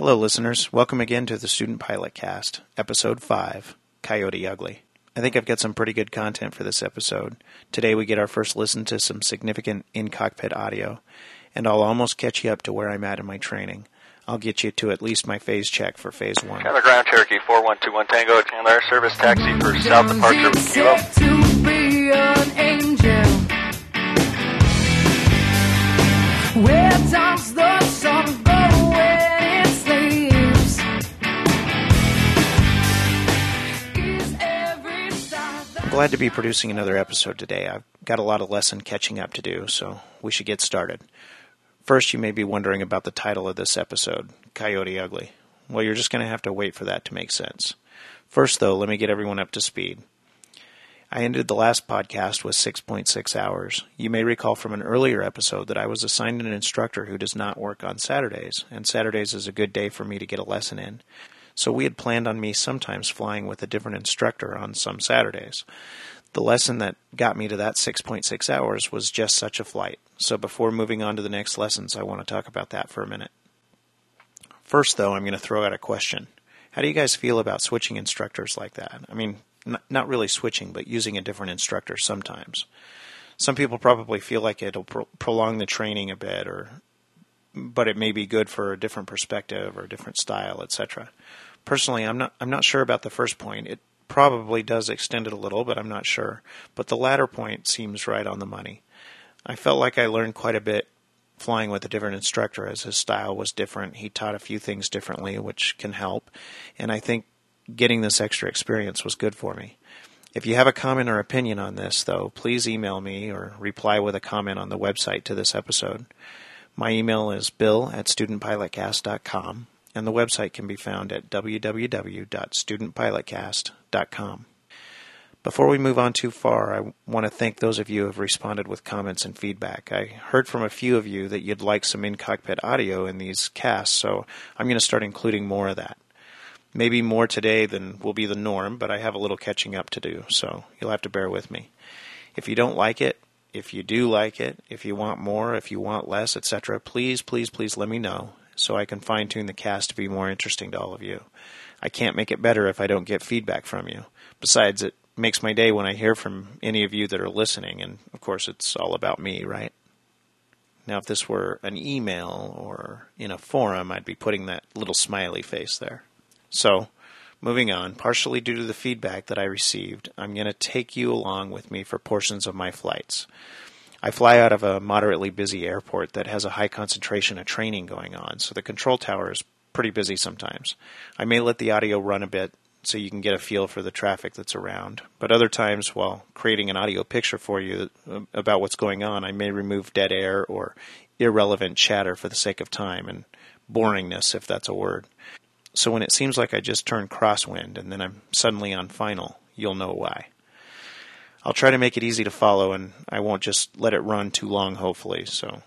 Hello, listeners. Welcome again to the Student Pilot Cast, Episode 5 Coyote Ugly. I think I've got some pretty good content for this episode. Today we get our first listen to some significant in cockpit audio, and I'll almost catch you up to where I'm at in my training. I'll get you to at least my phase check for phase one. Chandler Ground Cherokee 4121 Tango, Chandler Air Service taxi for south departure with Kilo. Glad to be producing another episode today. I've got a lot of lesson catching up to do, so we should get started. First, you may be wondering about the title of this episode, Coyote Ugly. Well, you're just going to have to wait for that to make sense. First, though, let me get everyone up to speed. I ended the last podcast with 6.6 hours. You may recall from an earlier episode that I was assigned an instructor who does not work on Saturdays, and Saturdays is a good day for me to get a lesson in. So we had planned on me sometimes flying with a different instructor on some Saturdays. The lesson that got me to that 6.6 hours was just such a flight. So before moving on to the next lessons, I want to talk about that for a minute. First, though, I'm going to throw out a question. How do you guys feel about switching instructors like that? I mean, n- not really switching, but using a different instructor sometimes. Some people probably feel like it'll pro- prolong the training a bit, or but it may be good for a different perspective or a different style, etc. Personally, I'm not I'm not sure about the first point. It probably does extend it a little, but I'm not sure. But the latter point seems right on the money. I felt like I learned quite a bit flying with a different instructor as his style was different. He taught a few things differently, which can help. And I think getting this extra experience was good for me. If you have a comment or opinion on this, though, please email me or reply with a comment on the website to this episode. My email is bill at studentpilotcast.com, and the website can be found at www.studentpilotcast.com. Before we move on too far, I want to thank those of you who have responded with comments and feedback. I heard from a few of you that you'd like some in cockpit audio in these casts, so I'm going to start including more of that. Maybe more today than will be the norm, but I have a little catching up to do, so you'll have to bear with me. If you don't like it, if you do like it, if you want more, if you want less, etc., please, please, please let me know so I can fine tune the cast to be more interesting to all of you. I can't make it better if I don't get feedback from you. Besides, it makes my day when I hear from any of you that are listening, and of course, it's all about me, right? Now, if this were an email or in a forum, I'd be putting that little smiley face there. So, moving on, partially due to the feedback that I received, I'm going to take you along with me for portions of my flights. I fly out of a moderately busy airport that has a high concentration of training going on, so the control tower is pretty busy sometimes. I may let the audio run a bit so you can get a feel for the traffic that's around, but other times, while creating an audio picture for you uh, about what's going on, I may remove dead air or irrelevant chatter for the sake of time and boringness, if that's a word. So when it seems like I just turned crosswind and then I'm suddenly on final, you'll know why. I'll try to make it easy to follow and I won't just let it run too long, hopefully. So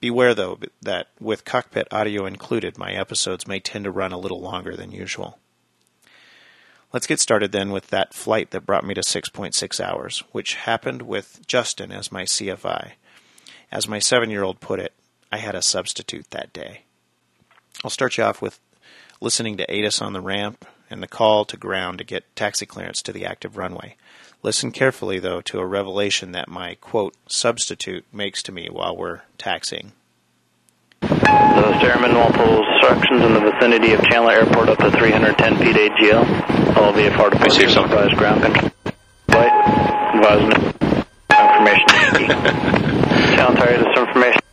beware, though, that with cockpit audio included, my episodes may tend to run a little longer than usual. Let's get started then with that flight that brought me to 6.6 hours, which happened with Justin as my CFI. As my seven year old put it, I had a substitute that day. I'll start you off with listening to ATIS on the ramp and the call to ground to get taxi clearance to the active runway. Listen carefully, though, to a revelation that my, quote, substitute makes to me while we're taxiing. Those airmen multiple instructions in the vicinity of Chandler Airport up to 310 feet AGL. All VFR departures something. advise ground control. Flight, advise information. Channel target is information.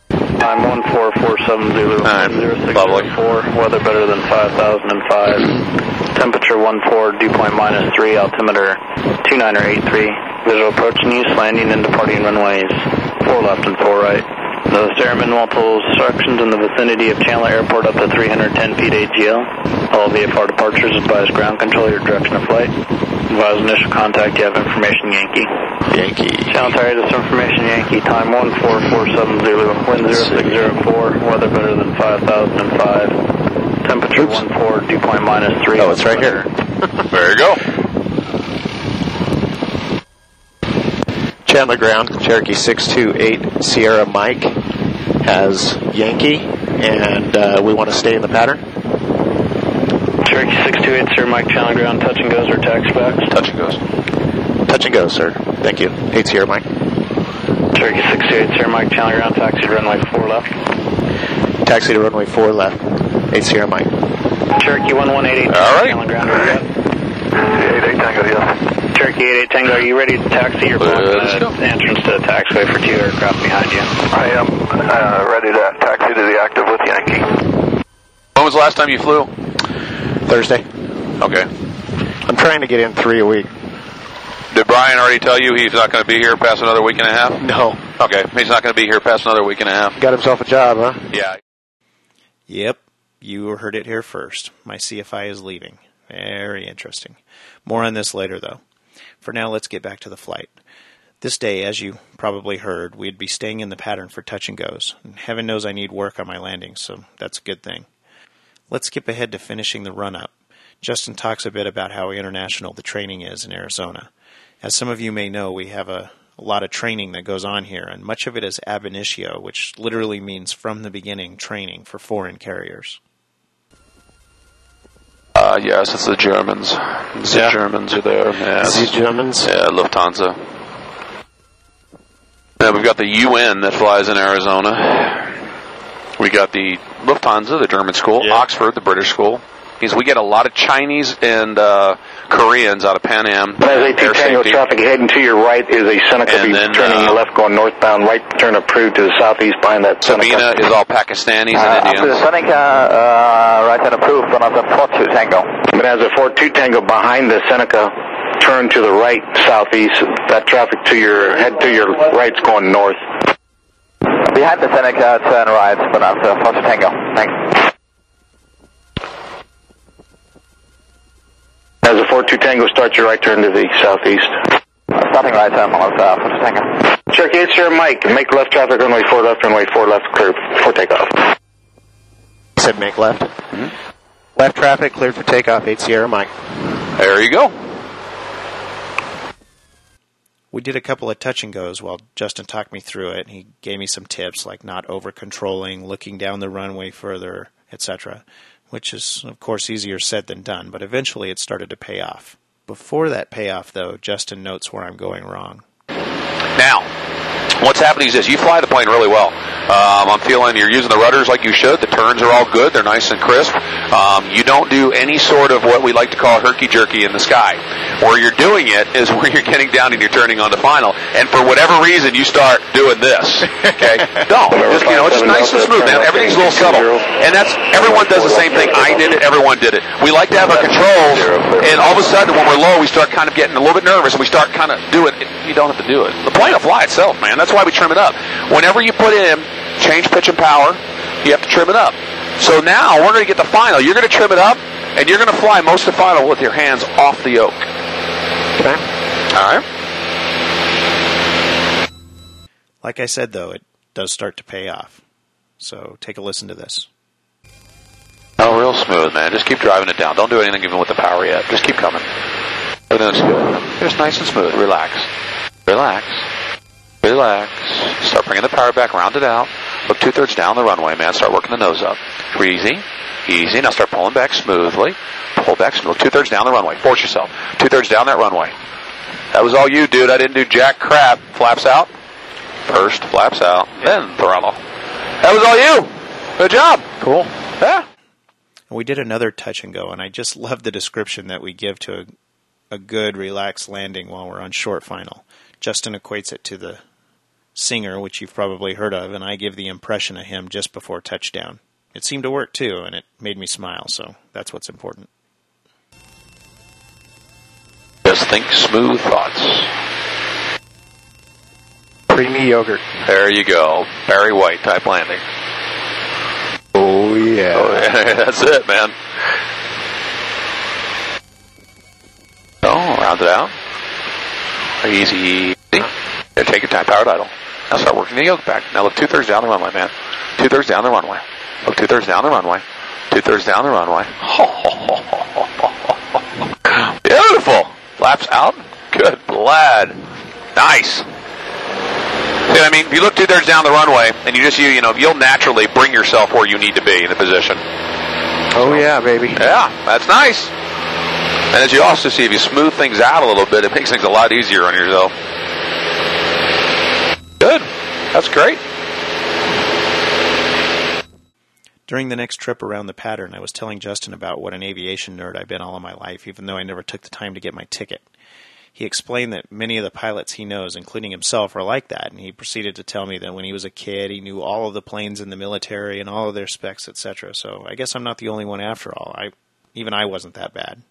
Time 1447 Zulu. Time, 0604. lovely. Weather better than 5005. Temperature 14, dew point minus 3, altimeter 2983. Visual approach use, landing and departing runways 4 left and 4 right. Those airmen pull instructions in the vicinity of Chandler Airport up to 310 feet AGL. All VFR departures advise ground control your direction of flight. Advise initial contact, you have information Yankee. Yankee. Channel target is information Yankee, time 1447 Zulu, wind 0604, weather better than 5005. Temperature Oops. 14, dew point minus 3. Oh, it's right here. There you go. Chandler Ground, Cherokee 628 Sierra Mike has Yankee, and uh, we want to stay in the pattern. Cherokee 628, sir. Mike Chandler ground, touch and goes or taxi backs. Touch and goes. Touch and go, sir. Thank you. Eight Sierra Mike. Cherokee 628, sir. Mike Chandler ground, taxi to runway 4 left. Taxi to runway 4 left. Eight Sierra Mike. Cherokee 1188, All right. Chandler ground, ready up. 88 Tango, yes. Cherokee 88 Tango, are you ready to taxi? You're blocking Let's go. entrance to the taxiway for two aircraft behind you. I am uh, ready to taxi to the active with Yankee. When was the last time you flew? Thursday. Okay. I'm trying to get in three a week. Did Brian already tell you he's not going to be here past another week and a half? No. Okay, he's not going to be here past another week and a half. Got himself a job, huh? Yeah. Yep, you heard it here first. My CFI is leaving. Very interesting. More on this later, though. For now, let's get back to the flight. This day, as you probably heard, we'd be staying in the pattern for touch and goes. And heaven knows I need work on my landings, so that's a good thing. Let's skip ahead to finishing the run up. Justin talks a bit about how international the training is in Arizona. As some of you may know, we have a, a lot of training that goes on here, and much of it is ab initio, which literally means from the beginning training for foreign carriers. Uh, yes, it's the Germans. The Yeah. Germans are there. Yes. The Germans. Yeah, Lufthansa. Yeah, we've got the UN that flies in Arizona. We got the Lufthansa, the German school, Yeah. Oxford, the British school. Means we get a lot of Chinese and uh, Koreans out of Pan Am. As AT Air Tango traffic heading to your right is a Seneca And be then, turning uh, left going northbound, right turn approved to the southeast behind that Sabina Seneca. is all Pakistanis Uh, and Indians. The Seneca, uh, right turn approved for another 42 Tango. But as a 42 Tango behind the Seneca, turn to the right southeast, that traffic to your, head to your right's going north. Behind the Seneca, turn right but for another 42 Tango. Thanks. As a 42 Tango, start your right turn to the southeast. Starting right turn, uh, 42 Tango. Cherokee 8 Sierra Mike, make left traffic runway 4 left, runway 4 left, clear for takeoff. Said make left. Left traffic cleared for takeoff. Eight Sierra Mike. There you go. We did a couple of touch and goes while Justin talked me through it. He gave me some tips like not over controlling, looking down the runway further, etc., which is, of course, easier said than done, but eventually it started to pay off. Before that payoff, though, Justin notes where I'm going wrong. Now, what's happening is this: you fly the plane really well. Um, I'm feeling you're using the rudders like you should. The turns are all good; they're nice and crisp. Um, you don't do any sort of what we like to call herky jerky in the sky. Where you're doing it is where you're getting down and you're turning on the final, and for whatever reason you start doing this. Okay, don't just you know it's nice and smooth, man. Everything's a little subtle, and that's everyone does the same thing. I did it. Everyone did it. We like to have our controls, and all of a sudden when we're low, we start kind of getting a little bit nervous, and we start kind of doing it. You don't have to do it. The plane will fly itself, man. That's why we trim it up. Whenever you put in change pitch and power, you have to trim it up. So now we're going to get the final. You're going to trim it up, and you're going to fly most of the final with your hands off the yoke. Okay. All right. Like I said, though, it does start to pay off. So take a listen to this. Oh, real smooth, man. Just keep driving it down. Don't do anything even with the power yet. Just keep coming. Everything's good. Just nice and smooth. Relax. Relax. Relax. Start bringing the power back. Round it out. Look two thirds down the runway, man. Start working the nose up. Easy. Easy. Now start pulling back smoothly. Pull back smooth. Two thirds down the runway. Force yourself. Two thirds down that runway. That was all you, dude. I didn't do jack crap. Flaps out. First, flaps out. Then throttle. That was all you. Good job. Cool. Yeah. And we did another touch and go, and I just love the description that we give to a, a good, relaxed landing while we're on short final. Justin equates it to the singer, which you've probably heard of, and I give the impression of him just before touchdown. It seemed to work too, and it made me smile, so that's what's important. Just think smooth thoughts. Creamy yogurt. There you go. Barry White type landing. Oh yeah. Oh, yeah. That's it, man. Oh, round it out. Easy. Take your time. Powered idle. Now start working the yoke back. Now look two thirds down the runway, man. Two thirds down the runway. Look two thirds down the runway. Two thirds down the runway. Beautiful. Flaps out. Good lad. Nice. See what I mean? If you look two thirds down the runway and you just you you know you'll naturally bring yourself where you need to be in the position. Oh yeah, baby. Yeah, that's nice. And as you also see, if you smooth things out a little bit, it makes things a lot easier on yourself. That's great. During the next trip around the pattern, I was telling Justin about what an aviation nerd I've been all of my life, even though I never took the time to get my ticket. He explained that many of the pilots he knows, including himself, are like that, and he proceeded to tell me that when he was a kid, he knew all of the planes in the military and all of their specs, etc. So I guess I'm not the only one after all. I, even I wasn't that bad.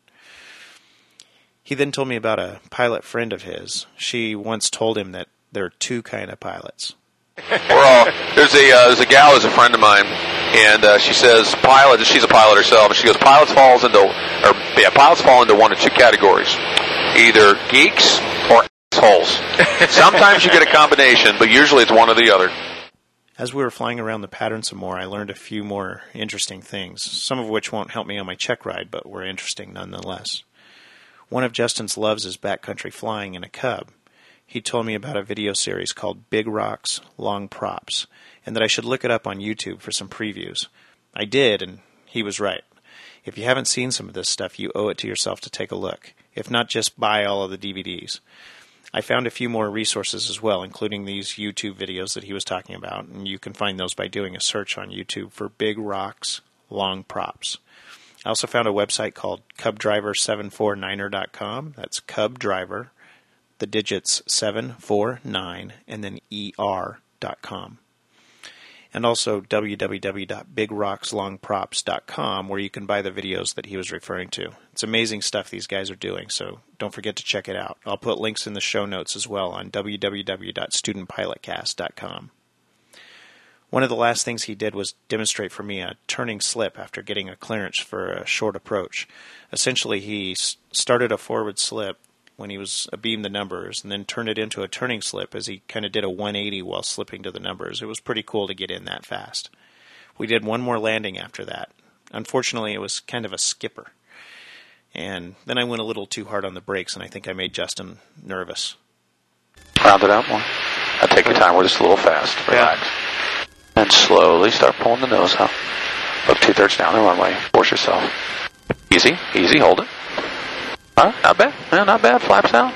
He then told me about a pilot friend of his. She once told him that there are two kind of pilots. We're all there's a uh, there's a gal who's a friend of mine, and uh, she says pilot. She's a pilot herself, and she goes pilots falls into or yeah pilots fall into one of two categories, either geeks or assholes. Sometimes you get a combination, but usually it's one or the other. As we were flying around the pattern some more, I learned a few more interesting things, some of which won't help me on my check ride, but were interesting nonetheless. One of Justin's loves is backcountry flying in a Cub. He told me about a video series called Big Rocks, Long Props, and that I should look it up on YouTube for some previews. I did, and he was right. If you haven't seen some of this stuff, you owe it to yourself to take a look. If not, just buy all of the DVDs. I found a few more resources as well, including these YouTube videos that he was talking about, and you can find those by doing a search on YouTube for Big Rocks, Long Props. I also found a website called cubdriver749er.com. That's cubdriver, the digits 749, and then er.com. And also www.bigrockslongprops.com, where you can buy the videos that he was referring to. It's amazing stuff these guys are doing, so don't forget to check it out. I'll put links in the show notes as well on www.studentpilotcast.com. One of the last things he did was demonstrate for me a turning slip after getting a clearance for a short approach. Essentially, he started a forward slip when he was uh, abeam the numbers and then turned it into a turning slip as he kind of did a 180 while slipping to the numbers. It was pretty cool to get in that fast. We did one more landing after that. Unfortunately, it was kind of a skipper. And then I went a little too hard on the brakes, and I think I made Justin nervous. Round it out more. Now take your time. We're just a little fast. Relax. And slowly start pulling the nose out. Look two thirds down the runway. Force yourself. Easy, easy. Hold it. All right, not bad. Yeah, not bad. Flaps out.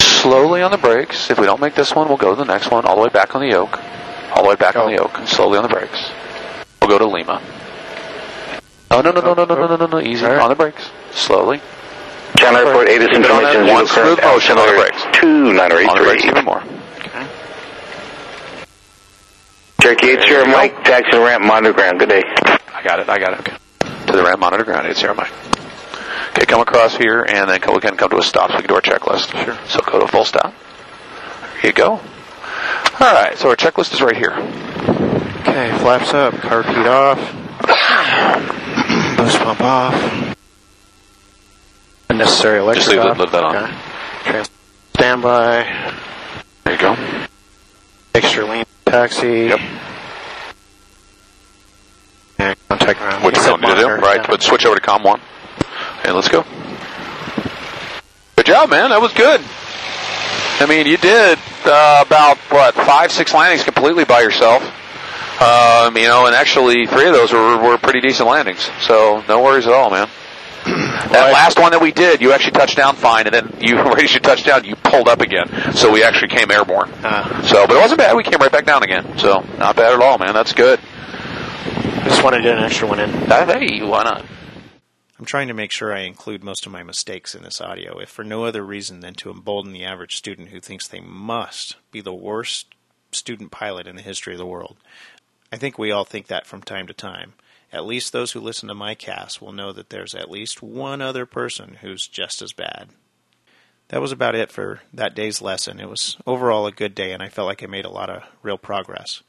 Slowly on the brakes. If we don't make this one, we'll go to the next one. All the way back on the yoke. All the way back on the oh. yoke. Slowly on the brakes. We'll go to Lima. Oh no no no no no no no no no! Easy on the brakes. Slowly. Chandler Airport 8 is Keep it information. one smooth motion on the brakes. Two nine or eight On the brakes even more. Cherokee 8 Sierra Mike, taxi ramp monitor ground. Good day. I got it. I got it. Okay. To the ramp monitor ground. It's here, Mike. Okay, come across here and then we can come to a stop so we can do our checklist. Sure. So go to full stop. Here you go. All right, so our checklist is right here. Okay, flaps up, carb heat off, boost pump off, unnecessary electric Just leave, off. leave that on. Okay. Standby. There you go. Extra lean taxi. Yep. And contact ground. What you going to do? Right, yeah. but switch over to COM1. Hey, let's go. Good job, man. That was good. I mean, you did uh, about what five, six landings completely by yourself. Um, you know, and actually three of those were, were pretty decent landings. So no worries at all, man. That well, last one that we did, you actually touched down fine, and then you raised your touchdown, you pulled up again. So we actually came airborne. Uh, so, but it wasn't bad. We came right back down again. So not bad at all, man. That's good. I just wanted to get an extra one in. Uh, hey, why not? I'm trying to make sure I include most of my mistakes in this audio, if for no other reason than to embolden the average student who thinks they must be the worst student pilot in the history of the world. I think we all think that from time to time. At least those who listen to my cast will know that there's at least one other person who's just as bad. That was about it for that day's lesson. It was overall a good day, and I felt like I made a lot of real progress.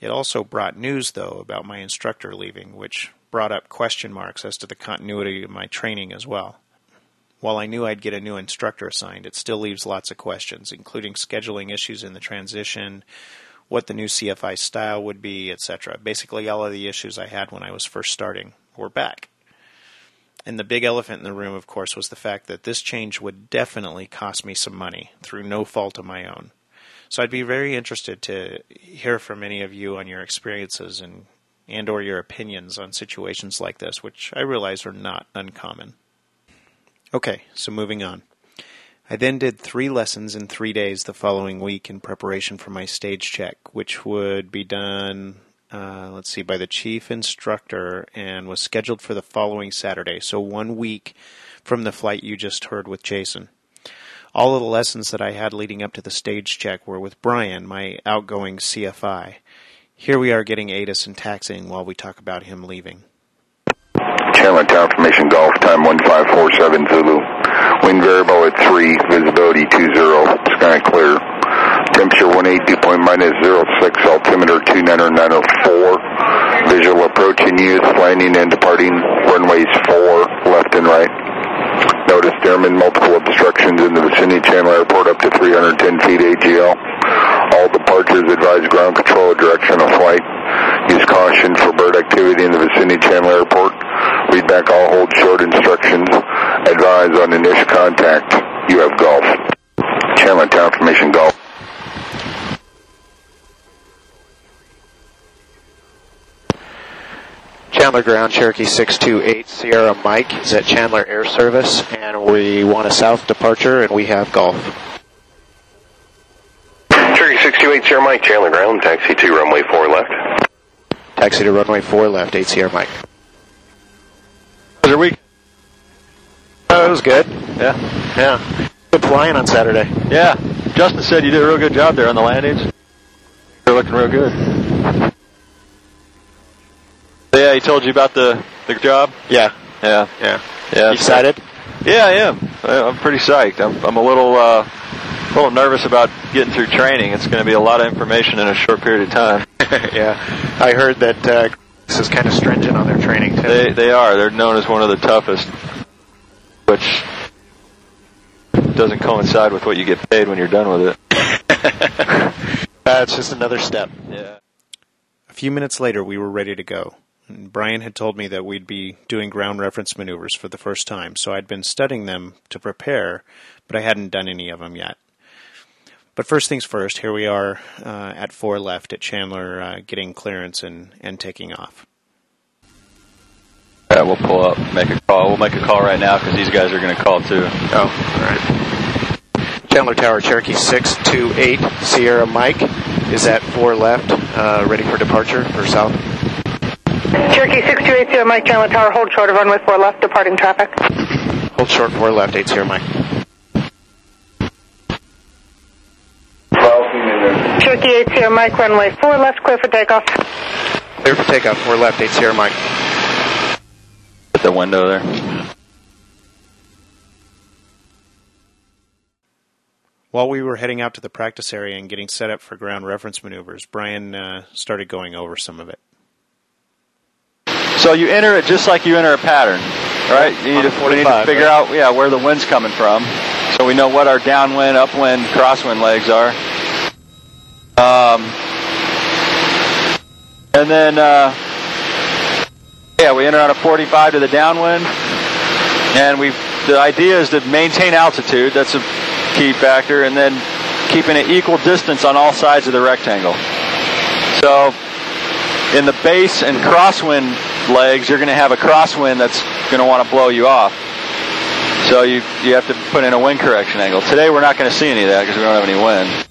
It also brought news, though, about my instructor leaving, which brought up question marks as to the continuity of my training as well. While I knew I'd get a new instructor assigned, it still leaves lots of questions, including scheduling issues in the transition, what the new CFI style would be, etc. Basically, all of the issues I had when I was first starting were back. And the big elephant in the room, of course, was the fact that this change would definitely cost me some money through no fault of my own. So I'd be very interested to hear from any of you on your experiences in and or your opinions on situations like this, which I realize are not uncommon. Okay, so moving on. I then did three lessons in three days the following week in preparation for my stage check, which would be done, uh, let's see, by the chief instructor and was scheduled for the following Saturday, so one week from the flight you just heard with Jason. All of the lessons that I had leading up to the stage check were with Brian, my outgoing CFI. Here we are getting ATIS and taxiing while we talk about him leaving. Chandler Tower Formation Golf, time 1547 Zulu. Wind variable at 3, visibility 20, sky clear. Temperature 18, dew point minus 06, altimeter 29904. Visual approaching use, landing and departing, runways 4, left and right. Notice airmen multiple obstructions in the vicinity Chandler Airport up to 310 feet AGL. All departures advise ground control direction of flight. Use caution for bird activity in the vicinity Chandler Airport. Read back all hold short instructions. Advise on initial contact. You have golf. Chandler Tower Formation Golf. Chandler Ground, Cherokee 628 Sierra Mike is at Chandler Air Service, and we want a south departure, and we have golf. Cherokee 628 Sierra Mike, Chandler Ground, taxi to runway 4 left. Taxi to runway 4 left, 8 Sierra Mike. Was your week? Oh, it was good. Yeah. Yeah. Good flying on Saturday. Yeah. Justin said you did a real good job there on the landings. You're looking real good. Yeah, he told you about the the job. Yeah. Yeah. Yeah. Yeah. You excited? Yeah, I am. I- I'm pretty psyched. I'm, I'm a little, uh, a little nervous about getting through training. It's going to be a lot of information in a short period of time. yeah. I heard that uh, this is kind of stringent on their training, too. They they are. They're known as one of the toughest, which doesn't coincide with what you get paid when you're done with it. uh, it's just another step. Yeah. A few minutes later, we were ready to go. Brian had told me that we'd be doing ground reference maneuvers for the first time, so I'd been studying them to prepare, but I hadn't done any of them yet. But first things first, here we are uh, at four left at Chandler, uh, getting clearance and, and taking off. Yeah, we'll pull up, make a call. We'll make a call right now because these guys are going to call too. Oh, all right. Chandler Tower, Cherokee 628 Sierra Mike is at 4 left, uh, ready for departure for south. Cherokee 628 Sierra Mike, Chandler Tower, hold short of runway 4 left, departing traffic. Hold short 4 left, 8 Sierra Mike. Cherokee 8 Sierra Mike, runway 4 left, clear for takeoff. Clear for takeoff, 4 left, 8 Sierra Mike. At the window there. While we were heading out to the practice area and getting set up for ground reference maneuvers, Brian uh, started going over some of it. So you enter it just like you enter a pattern, right? You need, to, we need to figure right? out yeah where the wind's coming from, so we know what our downwind, upwind, crosswind legs are. Um, and then uh, yeah, we enter on a 45 to the downwind, and we the idea is to maintain altitude. That's a key factor, and then keeping an equal distance on all sides of the rectangle. So in the base and crosswind legs, you're going to have a crosswind that's going to want to blow you off. So you you have to put in a wind correction angle. Today we're not going to see any of that because we don't have any wind.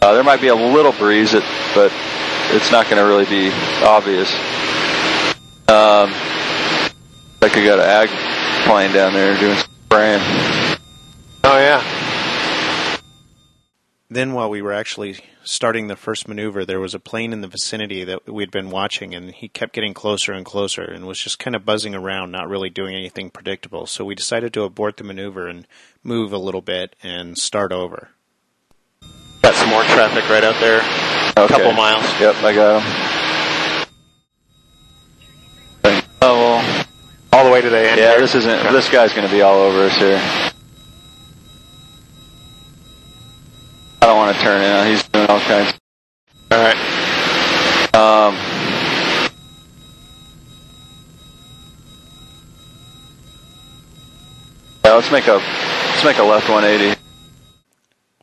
Uh, there might be a little breeze, it, but it's not going to really be obvious. Um, like we got an ag plane down there doing some spraying. Oh, yeah. Then, while we were actually starting the first maneuver, there was a plane in the vicinity that we'd been watching, and he kept getting closer and closer and was just kind of buzzing around, not really doing anything predictable. So we decided to abort the maneuver and move a little bit and start over. Got some more traffic right out there. A Okay. couple miles. Yep, I got him. Oh, well, All the way to the end. yeah, here. this isn't. This guy's going to be all over us here. I don't want to turn in. He's doing all kinds. All right. Um, yeah, let's make a let's make a left 180.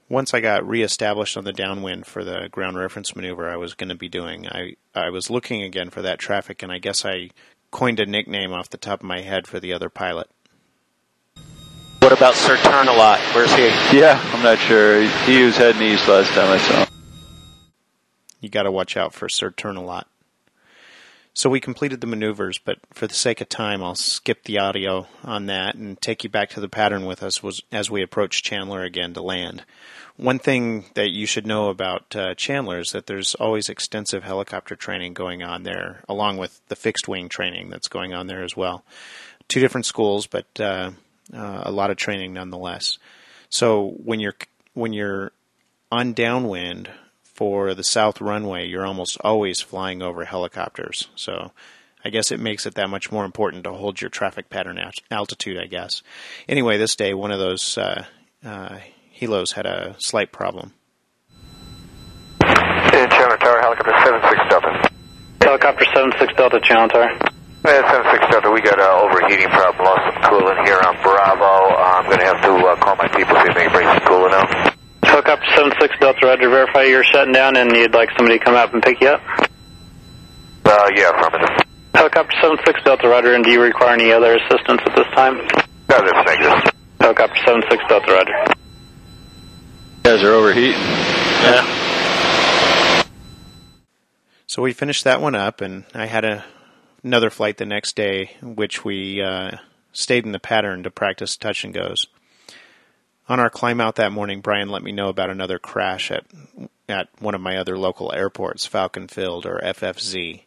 Once I got reestablished on the downwind for the ground reference maneuver I was going to be doing, I, I was looking again for that traffic, and I guess I coined a nickname off the top of my head for the other pilot. What about Sir Turnalot? Where's he? Yeah, I'm not sure. He, he was heading east last time I saw him. You got to watch out for Sir Turnalot. So we completed the maneuvers, but for the sake of time, I'll skip the audio on that and take you back to the pattern with us as we approach Chandler again to land. One thing that you should know about uh, Chandler is that there's always extensive helicopter training going on there, along with the fixed wing training that's going on there as well. Two different schools, but uh, uh, a lot of training nonetheless. So when you're when you're on downwind for the south runway, you're almost always flying over helicopters. So I guess it makes it that much more important to hold your traffic pattern at- altitude, I guess. Anyway, this day, one of those uh, uh, helos had a slight problem. Chandler Tower, helicopter 76 Delta. Helicopter 76 Delta, Chandler Tower. Yeah, 76 Delta, we got an overheating problem, lost some coolant here on Bravo. Uh, I'm going to have to uh, call my people, see if they can bring some coolant out. Helicopter 76 Delta, Roger. Verify you're shutting down and you'd like somebody to come out and pick you up. Uh, yeah, affirmative. Helicopter 76 Delta, Roger. And do you require any other assistance at this time? No, that's negative. Helicopter 76 Delta, Roger. You guys are overheating. Yeah. So we finished that one up, and I had a, another flight the next day, which we uh, stayed in the pattern to practice touch and goes. On our climb out that morning, Brian let me know about another crash at at one of my other local airports, Falcon Field or FFZ.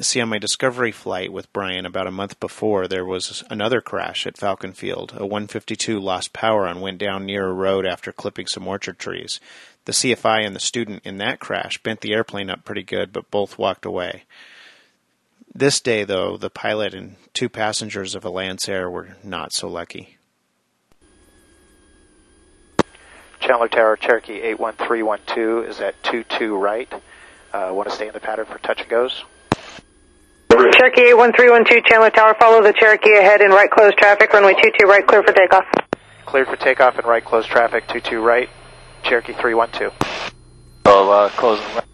See, on my discovery flight with Brian about a month before, there was another crash at Falcon Field. A 152 lost power and went down near a road after clipping some orchard trees. The CFI and the student in that crash bent the airplane up pretty good, but both walked away. This day, though, the pilot and two passengers of a Lancer were not so lucky. Chandler Tower, Cherokee 81312 is at 22 right. Uh, want to stay in the pattern for touch and goes? Cherokee 81312, Chandler Tower, follow the Cherokee ahead in right close traffic, runway 22 right, clear for takeoff. Cleared for takeoff and right close traffic, 22 right. Cherokee 312. So, uh, closing. the-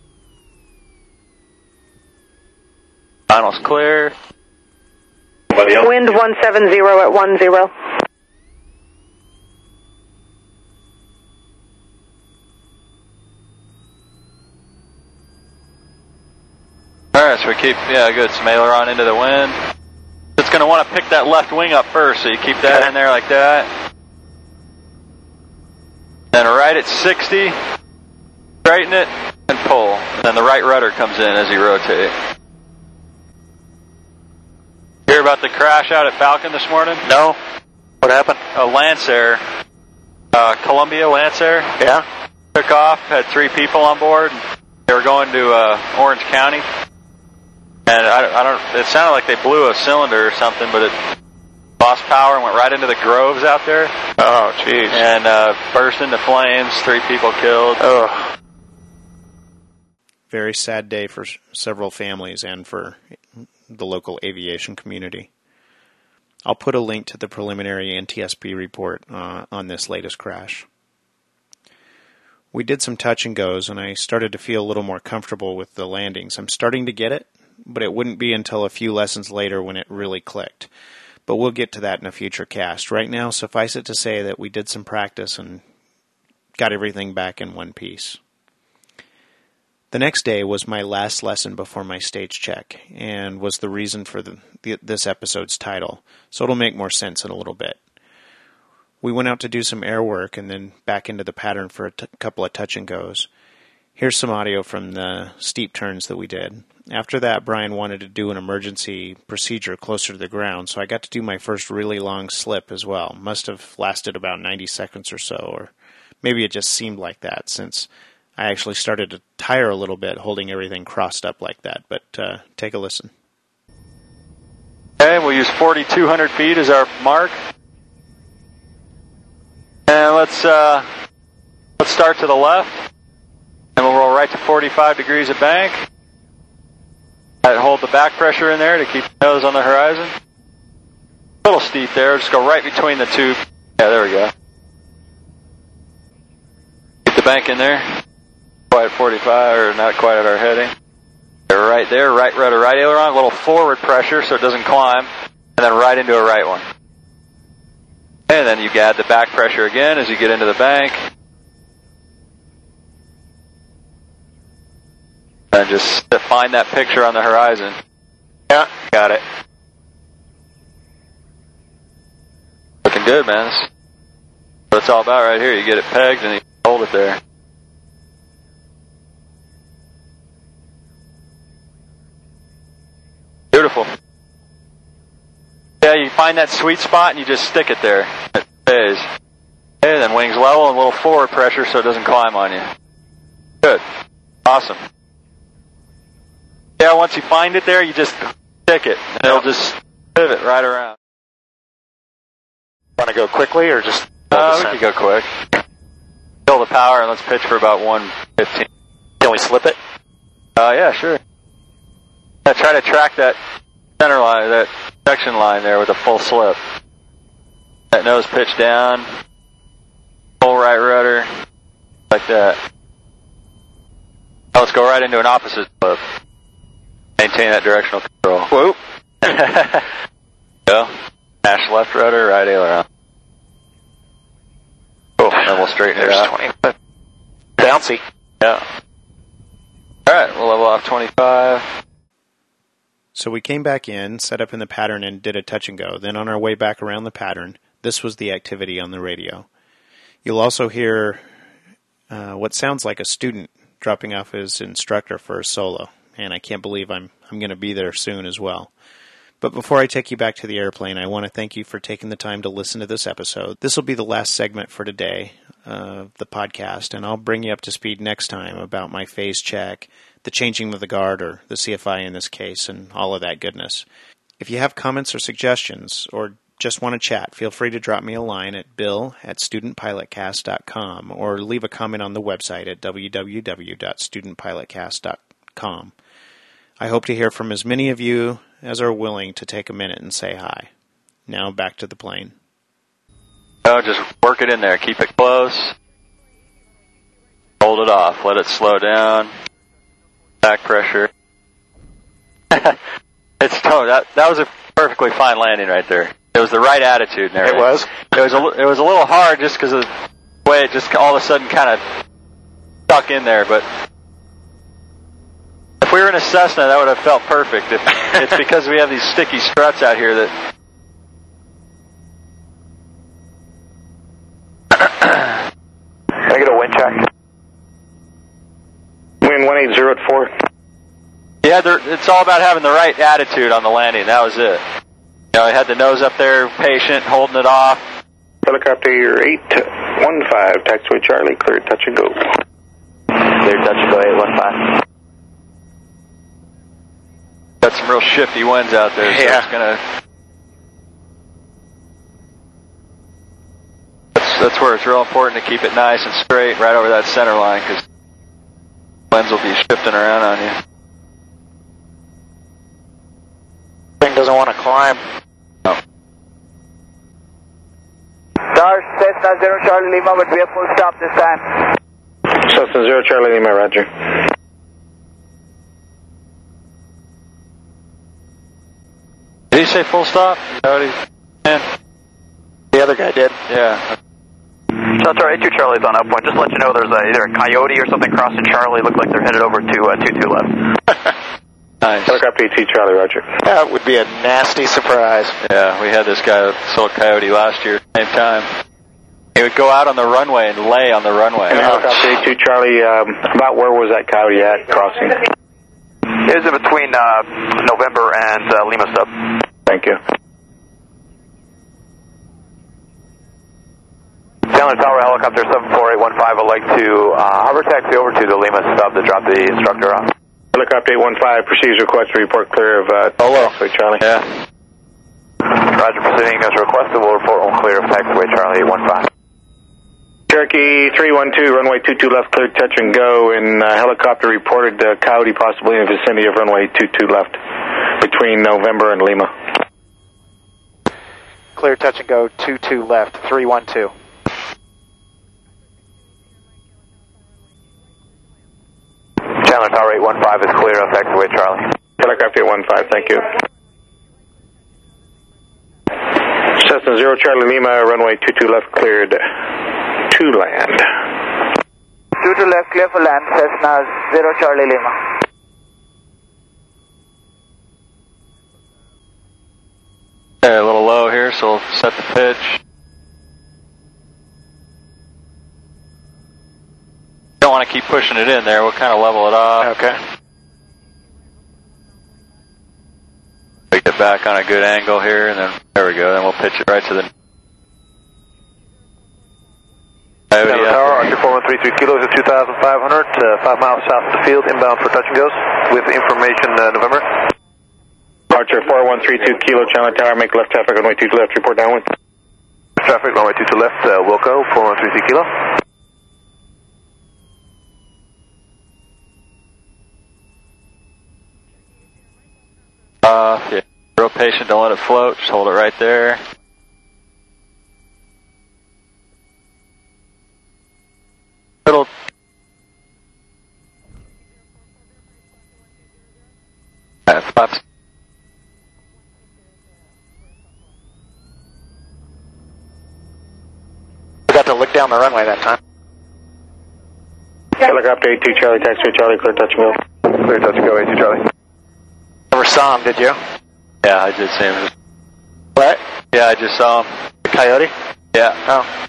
Finals clear. Wind 170 at 10. Alright, so we keep, yeah, good. Some aileron into the wind. It's going to want to pick that left wing up first, so you keep that in there like that. Then right at 60, straighten it, and pull. And then the right rudder comes in as you rotate. Hear about the crash out at Falcon this morning? No. What happened? A Lancer, uh, Columbia Lancer, Yeah. took off, had three people on board. They were going to uh, Orange County, and I, I don't. It sounded like they blew a cylinder or something, but it lost power and went right into the groves out there, Oh, jeez. and uh, burst into flames. Three people killed. Oh. Very sad day for several families and for the local aviation community. I'll put a link to the preliminary NTSB report uh, on this latest crash. We did some touch and goes, and I started to feel a little more comfortable with the landings. I'm starting to get it, but it wouldn't be until a few lessons later when it really clicked. But we'll get to that in a future cast. Right now, suffice it to say that we did some practice and got everything back in one piece. The next day was my last lesson before my stage check, and was the reason for the, the, this episode's title, so it'll make more sense in a little bit. We went out to do some air work and then back into the pattern for a t- couple of touch and goes. Here's some audio from the steep turns that we did. After that, Brian wanted to do an emergency procedure closer to the ground, so I got to do my first really long slip as well. Must have lasted about 90 seconds or so, or maybe it just seemed like that since I actually started to tire a little bit holding everything crossed up like that. But uh, take a listen. Okay, we'll use 4,200 feet as our mark. And let's uh, let's start to the left, and we'll roll right to 45 degrees of bank. Uh, hold the back pressure in there to keep the nose on the horizon. A little steep there. Just go right between the two. Yeah, there we go. Get the bank in there. Quite at 45, or not quite at our heading. Right there, right rudder, right aileron, a little forward pressure so it doesn't climb, and then right into a right one. And then you add the back pressure again as you get into the bank. And just find that picture on the horizon. Yeah, got it. Looking good, man. That's what it's all about right here. You get it pegged and you hold it there. Beautiful. Yeah, you find that sweet spot and you just stick it there. It stays. Okay, then wings level and a little forward pressure so it doesn't climb on you. Good. Awesome. Yeah, once you find it there, you just stick it and it'll just pivot right around. Want to go quickly or just? Uh, we could go quick. Kill the power and let's pitch for about 115. Can we slip it? Uh, yeah, sure. Yeah, try to track that center line, that section line there with a full slip. That nose pitch down, full right rudder, like that. Now let's go right into an opposite slip. Maintain that directional control. Whoop. Go. Dash left rudder, right aileron. Cool. And we'll straighten it There's out. 20. Bouncy. Yeah. All right, we'll level off 25. So we came back in, set up in the pattern, and did a touch and go. Then on our way back around the pattern, this was the activity on the radio. You'll also hear uh, what sounds like a student dropping off his instructor for a solo, and I can't believe I'm I'm going to be there soon as well. But before I take you back to the airplane, I want to thank you for taking the time to listen to this episode. This will be the last segment for today of the podcast, and I'll bring you up to speed next time about my phase check, the changing of the guard, or the CFI in this case, and all of that goodness. If you have comments or suggestions, or just want to chat, feel free to drop me a line at bill at studentpilotcast.com or leave a comment on the website at www.studentpilotcast.com. I hope to hear from as many of you as are willing to take a minute and say hi. Now back to the plane. Oh, just work it in there. Keep it close. Hold it off. Let it slow down. Back pressure. it's totally, that that was a perfectly fine landing right there. It was the right attitude and everything. It was? It was a, it was a little hard just because of the way it just all of a sudden kind of stuck in there, but if we were in a Cessna, that would have felt perfect. If, it's because we have these sticky struts out here that Can I get a wind check? Wind 180 at 4. Yeah, it's all about having the right attitude on the landing. That was it. You know, I had the nose up there, patient, holding it off. Helicopter 815, taxiway Charlie, clear touch and go. Clear touch and go 815. Got some real shifty winds out there, so Yeah. it's gonna. That's, that's where it's real important to keep it nice and straight right over that center line because winds will be shifting around on you. Thing doesn't want to climb. No. Stars, Cessna 0 Charlie Lima, but we have full stop this time. Cessna 0 Charlie Lima, roger. Did he say full stop? Is he- Yeah. The other guy did. Yeah. That's Delta 82 Charlie's on up point. Just to let you know there's a, either a coyote or something crossing Charlie. Look like they're headed over to uh, 22 left. Nice. Helicopter 8 Charlie, roger. That would be a nasty surprise. Yeah, we had this guy that sold coyote last year, same time. He would go out on the runway and lay on the runway. And helicopter 82 Charlie, um, about where was that coyote at crossing? It is in between uh, November and uh, Lima sub. Thank you. Chandler Tower helicopter 74815 would like to uh, hover taxi over to the Lima sub to drop the instructor off. Helicopter 815 proceeds request to report clear of uh, Hello. taxiway Charlie. Yeah. Roger, proceeding as requested. We'll report on clear of taxiway Charlie 815. Cherokee 312, runway 22 left, clear touch and go, and uh, helicopter reported uh, coyote possibly in the vicinity of runway 22 left between November and Lima. Clear touch and go 2-2 left, 312. Chandler Tower 815 is clear of taxiway Charlie. Helicopter 815, thank you. Cessna 0 Charlie Lima, runway 22 left cleared to land. 22 left, clear for land. Cessna 0 Charlie Lima. Okay, a little low here, so we'll set the pitch. Don't want to keep pushing it in there. We'll kind of level it off. Okay. We get back on a good angle here, and then there we go. Then we'll pitch it right to the. Coyote Tower. Archer 4133 kilos at 2,500, uh, 5 miles south of the field, inbound for touch and goes, with information uh, November. Archer 4132 Kilo Chandler Tower, make left traffic runway 22 left, report downwind. Traffic, runway 22 left, uh, Wilco, 4133 kilo. Uh, yeah. Real patient, don't let it float. Just hold it right there. Little. Uh, flaps. Down the runway that time. Helicopter 82 Charlie, taxiway Charlie, clear touch and go. Clear touch and go, 82 Charlie. Never saw him, did you? Yeah, I did see him. What? Yeah, I just saw him. The coyote? Yeah. Oh.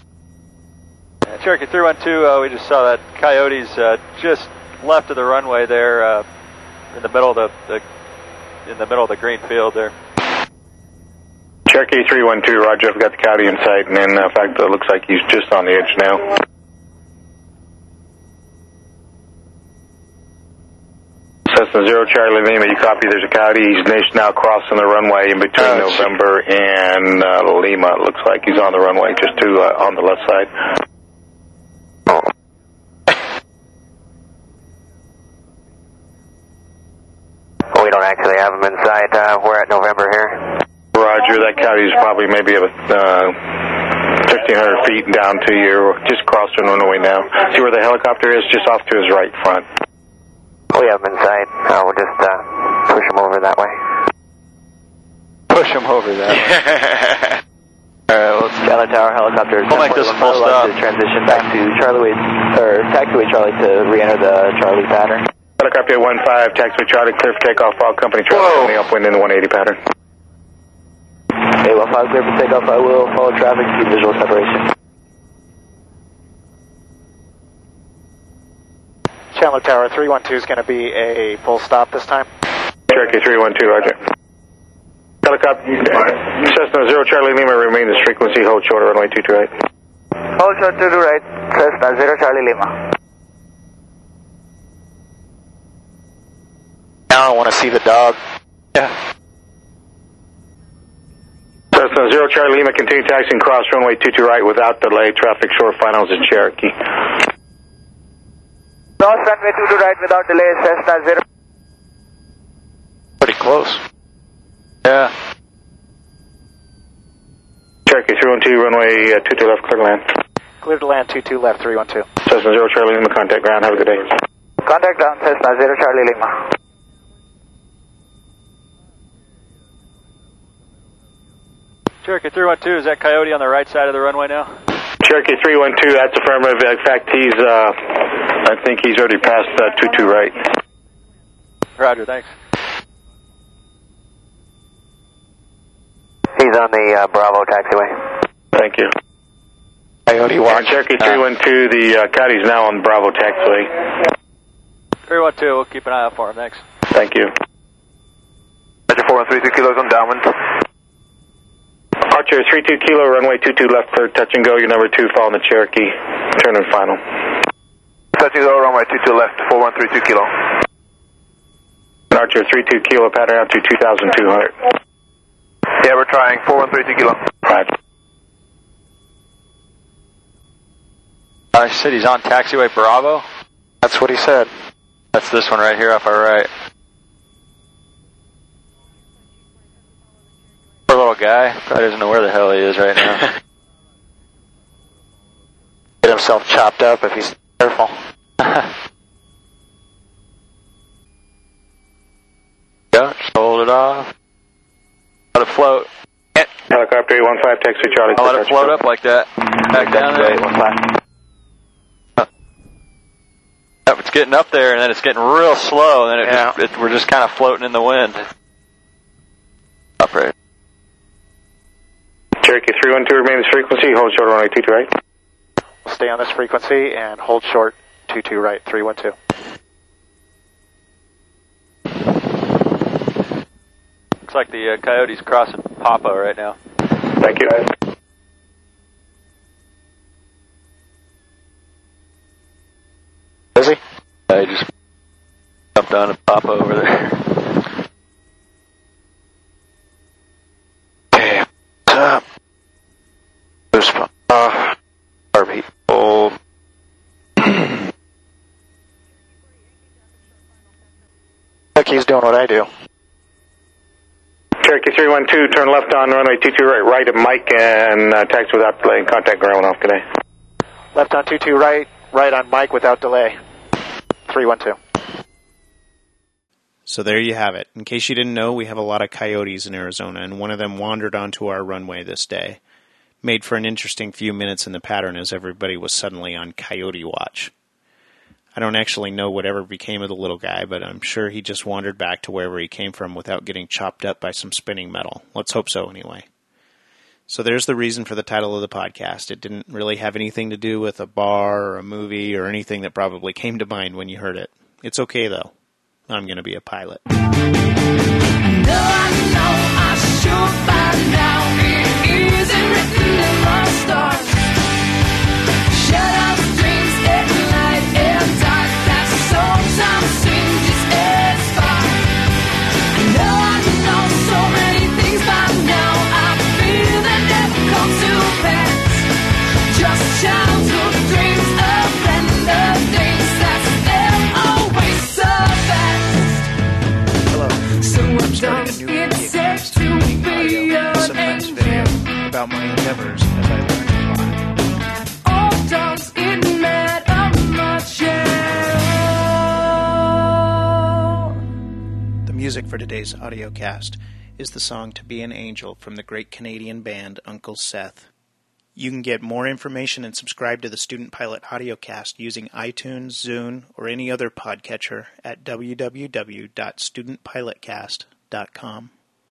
Yeah, Cherokee 312, uh, we just saw that coyotes uh, just left of the runway there uh, in the middle of the, the in the middle of the green field there. Cherokee 312, Roger, I've got the coyote in sight, and in uh, fact, it looks like he's just on the edge now. Cessna 0 Charlie Lima, you copy, there's a coyote, he's n- now crossing the runway in between Oh. November and uh, Lima, it looks like he's on the runway, just to, uh, on the left side. We don't actually have them in sight. Uh, we're at November here. Roger, that coyote's probably maybe about uh, 1,500 feet down to you, just crossing the runway now. See where the helicopter is? Just off to his right front. We have him inside. Uh, we'll just uh, push him over that way. Push him over that. All right, let's Chandler Tower helicopter. We'll make this a full stop. transition back to Charlie, or taxiway Charlie to re-enter the Charlie pattern. Helicopter 15, taxiway Charlie, clear for takeoff, all company Charlie, on the upwind in the 180 pattern. Hey, well, five clear for takeoff. I will follow traffic to visual separation. Chandler Tower 312 is going to be a full stop this time. Cherokee 312, Roger. Helicopter, Cessna 0 Charlie Lima, remain this frequency, hold short runway 22 right. Hold short to the right. Cessna 0 Charlie Lima. Now I want to see the dog. yeah. Cessna 0 Charlie Lima, continue taxiing cross runway 22 right without delay, traffic short finals in Cherokee. Cross runway 22 right without delay. Cessna 0. Pretty close. Yeah. Cherokee 312, runway uh, 22 left, clear to land. Clear to land 22 left 312. Cessna 0 Charlie Lima, contact ground, have a good day. Contact ground Cessna 0 Charlie Lima. Cherokee 312, is that coyote on the right side of the runway now? Cherokee 312, that's affirmative. In fact, he's, uh, I think he's already passed uh, 22 right. Roger, thanks. He's on the uh, Bravo taxiway. Thank you. Coyote And watch. Cherokee 312, the uh, coyote's now on Bravo taxiway. 312, we'll keep an eye out for him. Thanks. Thank you. Roger, 4132 kilos on downwind. Archer 32 kilo, runway 22 left, clear, touch and go. Your number two, following the Cherokee. Turn and final. Touch and go, runway 22 left, 4132 kilo. Archer 32 kilo, pattern out to 2,200. Yeah, we're trying 4132 kilo. Right. I said he's on taxiway Bravo. That's what he said. That's this one right here off our right. poor little guy probably doesn't know where the hell he is right now. Get himself chopped up if he's careful. yeah, hold it off. Let it float. Helicopter 815, taxi Charlie. I'll let it float up like that. Back down there. 815. It's getting up there, and then it's getting real slow, and then it yeah. just, it, we're just kind of floating in the wind. Cherokee 312 remains frequency, hold short runway 22 right. Stay on this frequency and hold short 22 right, 312. Looks like the uh, coyote's crossing Papa right now. Thank you. Busy? I just jumped on a Papa over there. Okay. What's up? There's uh, our people. Look, he's doing what I do. Cherokee 312, turn left on runway 22 right, right at Mike and uh, taxi without delay. Contact ground off today. Left on 22 right, right on Mike without delay. 312. So there you have it. In case you didn't know, we have a lot of coyotes in Arizona, and one of them wandered onto our runway this day. Made for an interesting few minutes in the pattern as everybody was suddenly on coyote watch. I don't actually know whatever became of the little guy, but I'm sure he just wandered back to wherever he came from without getting chopped up by some spinning metal. Let's hope so, anyway. So there's the reason for the title of the podcast. It didn't really have anything to do with a bar or a movie or anything that probably came to mind when you heard it. It's okay, though. I'm going to be a pilot. No, about my endeavors as I to fly. All does it matter much at all? The music for today's audio cast is the song To Be an Angel from the great Canadian band Uncle Seth. You can get more information and subscribe to the Student Pilot Audiocast using iTunes, Zune, or any other podcatcher at www.studentpilotcast.com.